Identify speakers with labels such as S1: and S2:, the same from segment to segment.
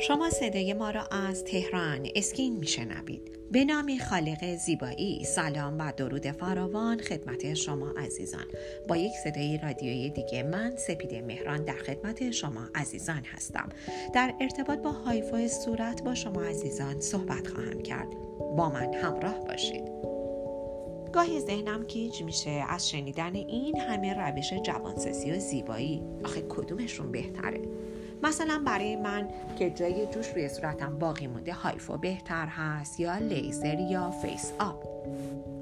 S1: شما صدای ما را از تهران اسکین میشنوید. به نام خالق زیبایی سلام و درود فراوان خدمت شما عزیزان. با یک صدای رادیویی دیگه من سپیده مهران در خدمت شما عزیزان هستم. در ارتباط با هایفای صورت با شما عزیزان صحبت خواهم کرد. با من همراه باشید. گاهی ذهنم گیج میشه از شنیدن این همه روش جوانسازی و زیبایی. آخه کدومشون بهتره؟ مثلا برای من که جای جوش روی صورتم باقی مونده هایفو بهتر هست یا لیزر یا فیس آپ.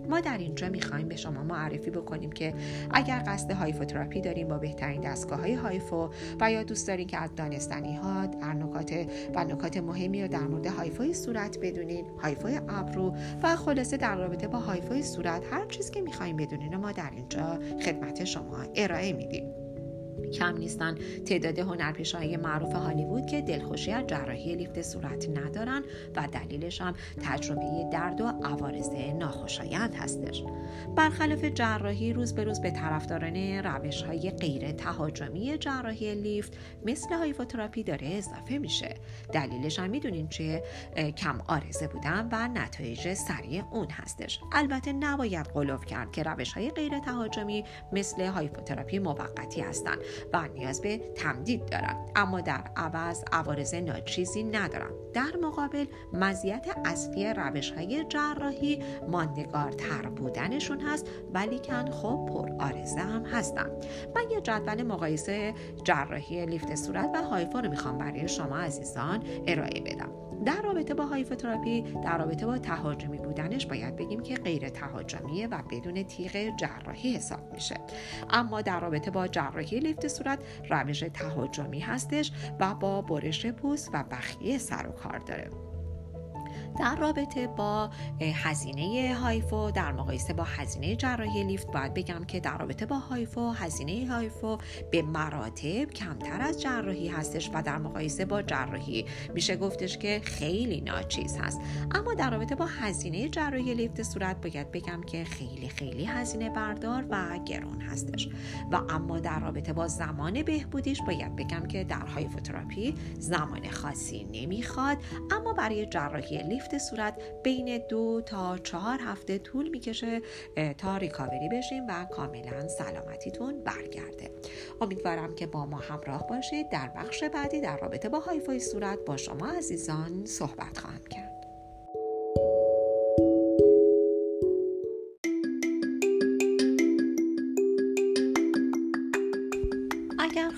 S1: ما در اینجا می‌خوایم به شما معرفی بکنیم که اگر قصد هایفوتراپی داریم با بهترین دستگاه های هایفو و یا دوست دارین که از دانستنی ها در نکات و نکات مهمی رو در مورد هایفوی صورت بدونین هایفوی ابرو و خلاصه در رابطه با هایفوی صورت هر چیز که می‌خوایم بدونین ما در اینجا خدمت شما ارائه میدیم. کم نیستن. تعداد هنرپیشههای معروف هالیوود که دلخوشی از جراحی لیفت صورت ندارن و دلیلش هم تجربه درد و عوارض ناخوشایند هستش. برخلاف جراحی روز به روز به طرفداران روش های غیر تهاجمی جراحی لیفت مثل هایفوتراپی داره اضافه میشه. دلیلش هم می‌دونین چه کم آرزه بودن و نتایج سریع اون هستش. البته نباید قلوف کرد که روش های غیر تهاجمی مثل هایفوتراپی موقتی هستند و نیاز به تمدید دارند اما در عوض عوارض ناچیزی ندارند در مقابل مزیت اصلی روش های جراحی ماندگارتر بودنشون هست ولی کن خب پر آرزه هم هستن من یه جدول مقایسه جراحی لیفت صورت و هایفا رو می‌خوام برای شما عزیزان ارائه بدم. در رابطه با هایفوتراپی در رابطه با تهاجمی بودنش باید بگیم که غیر تهاجمیه و بدون تیغ جراحی حساب میشه. اما در رابطه با جراحی لیفت صورت روش تهاجمی هستش و با برش پوست و بخیه سر و کار داره. در رابطه با هزینه هایفو در مقایسه با هزینه جراحی لیفت باید بگم که در رابطه با هایفو هزینه هایفو به مراتب کمتر از جراحی هستش و در مقایسه با جراحی میشه گفتش که خیلی ناچیز هست. اما در رابطه با هزینه جراحی لیفت صورت باید بگم که خیلی خیلی هزینه بردار و گران هستش. و اما در رابطه با زمان بهبودیش باید بگم که در هایفوتراپی زمان خاصی نمی‌خواد اما برای جراحی لیفت صورت بین دو تا چهار هفته طول می‌کشه تا ریکاوری بشیم و کاملا سلامتیتون برگرده. امیدوارم که با ما همراه باشید. در بخش بعدی در رابطه با هایفای صورت با شما عزیزان صحبت خواهم کرد.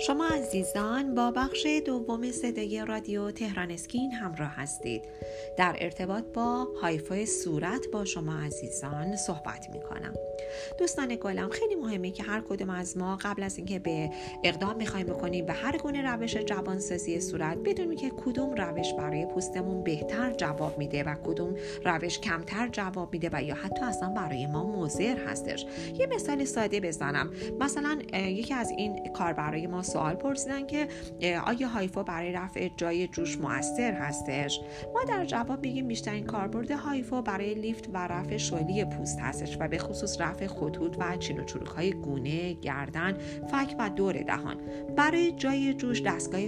S1: شما عزیزان با بخش دوم صدای رادیو تهران اسکین همراه هستید. در ارتباط با هایفای صورت با شما عزیزان صحبت می کنم دوستان گلم خیلی مهمه که هر کدوم از ما قبل از اینکه به اقدام می‌خوایم بکنیم به هر گونه روش جوانسازی صورت بدونیم که کدوم روش برای پوستمون بهتر جواب میده و کدوم روش کمتر جواب میده و یا حتی اصلا برای ما مضر هستش. یه مثال ساده بزنم. مثلا یکی از این کاربرای ما سوال پرسیدن که آیا هایفو برای رفع جای جوش موثر هستش؟ ما در جواب می‌گیم بیشترین کاربرد هایفو برای لیفت و رفع شلی پوست هستش و به خصوص رفع خطوط و چین و چروک های گونه گردن فک و دور دهان. برای جای جوش دستگاه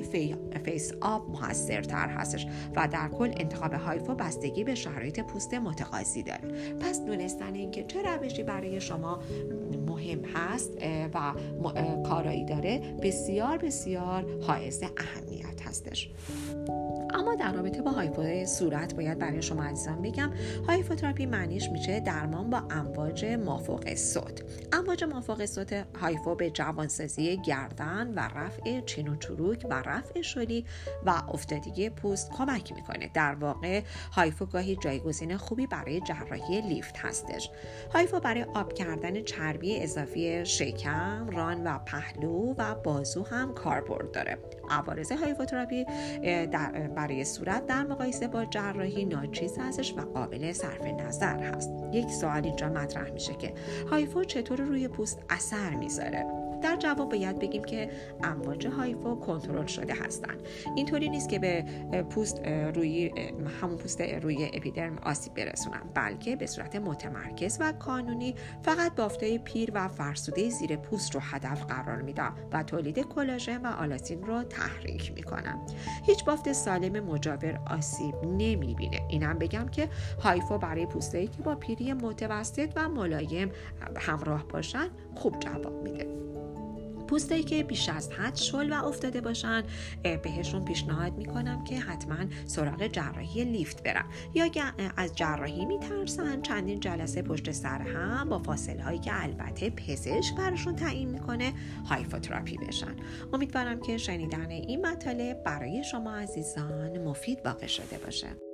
S1: فیس آپ موثرتر هستش و در کل انتخاب هایفو بستگی به شرایط پوست متقاضی داره. پس دونستن اینکه چه روشی برای شما مهم هست و کارایی داره بسیار بسیار حائز اهمیت هستش. اما در رابطه با هایفو صورت باید برای شما عزیزان بگم هایفوتراپی معنیش میشه درمان با امواج مافوق صوت. امواج مافوق صوت هایفو به جوانسازی گردن و رفع چین و چروک و رفع شلی و افتادگی پوست کمک می‌کنه. در واقع هایفو گاهی جایگزین خوبی برای جراحی لیفت هستش. هایفو برای آب کردن چربی اضافی شکم ران و پهلو و بازو هم کاربرد داره. عوارض هایفوتراپی برای صورت در مقایسه با جراحی ناچیز هستش و قابل صرف نظر هست. یک سوال اینجا مطرح میشه که هایفو چطور روی پوست اثر می‌ذاره؟ در جواب باید بگیم که امواج هایفو کنترل شده هستند اینطوری نیست که به پوست روی همون پوست روی اپیدرم آسیب برسونن بلکه به صورت متمرکز و کانونی فقط بافته پیر و فرسوده زیر پوست رو هدف قرار میدن و تولید کلاژن و آلاسین رو تحریک می‌کنن. هیچ بافت سالم مجاور آسیب نمی‌بینه. اینم بگم که هایفو برای پوستایی که با پیری متوسط و ملایم همراه باشن خوب جواب میده. پوستایی که بیش از حد شل و افتاده باشن بهشون پیشنهاد می‌کنم که حتما سراغ جراحی لیفت برن. یا از جراحی میترسن چندین جلسه پشت سر هم با فاصله هایی که البته پزشک براشون تعیین می‌کنه هایفوتراپی بشن. امیدوارم که شنیدن این مطالب برای شما عزیزان مفید واقع شده باشه.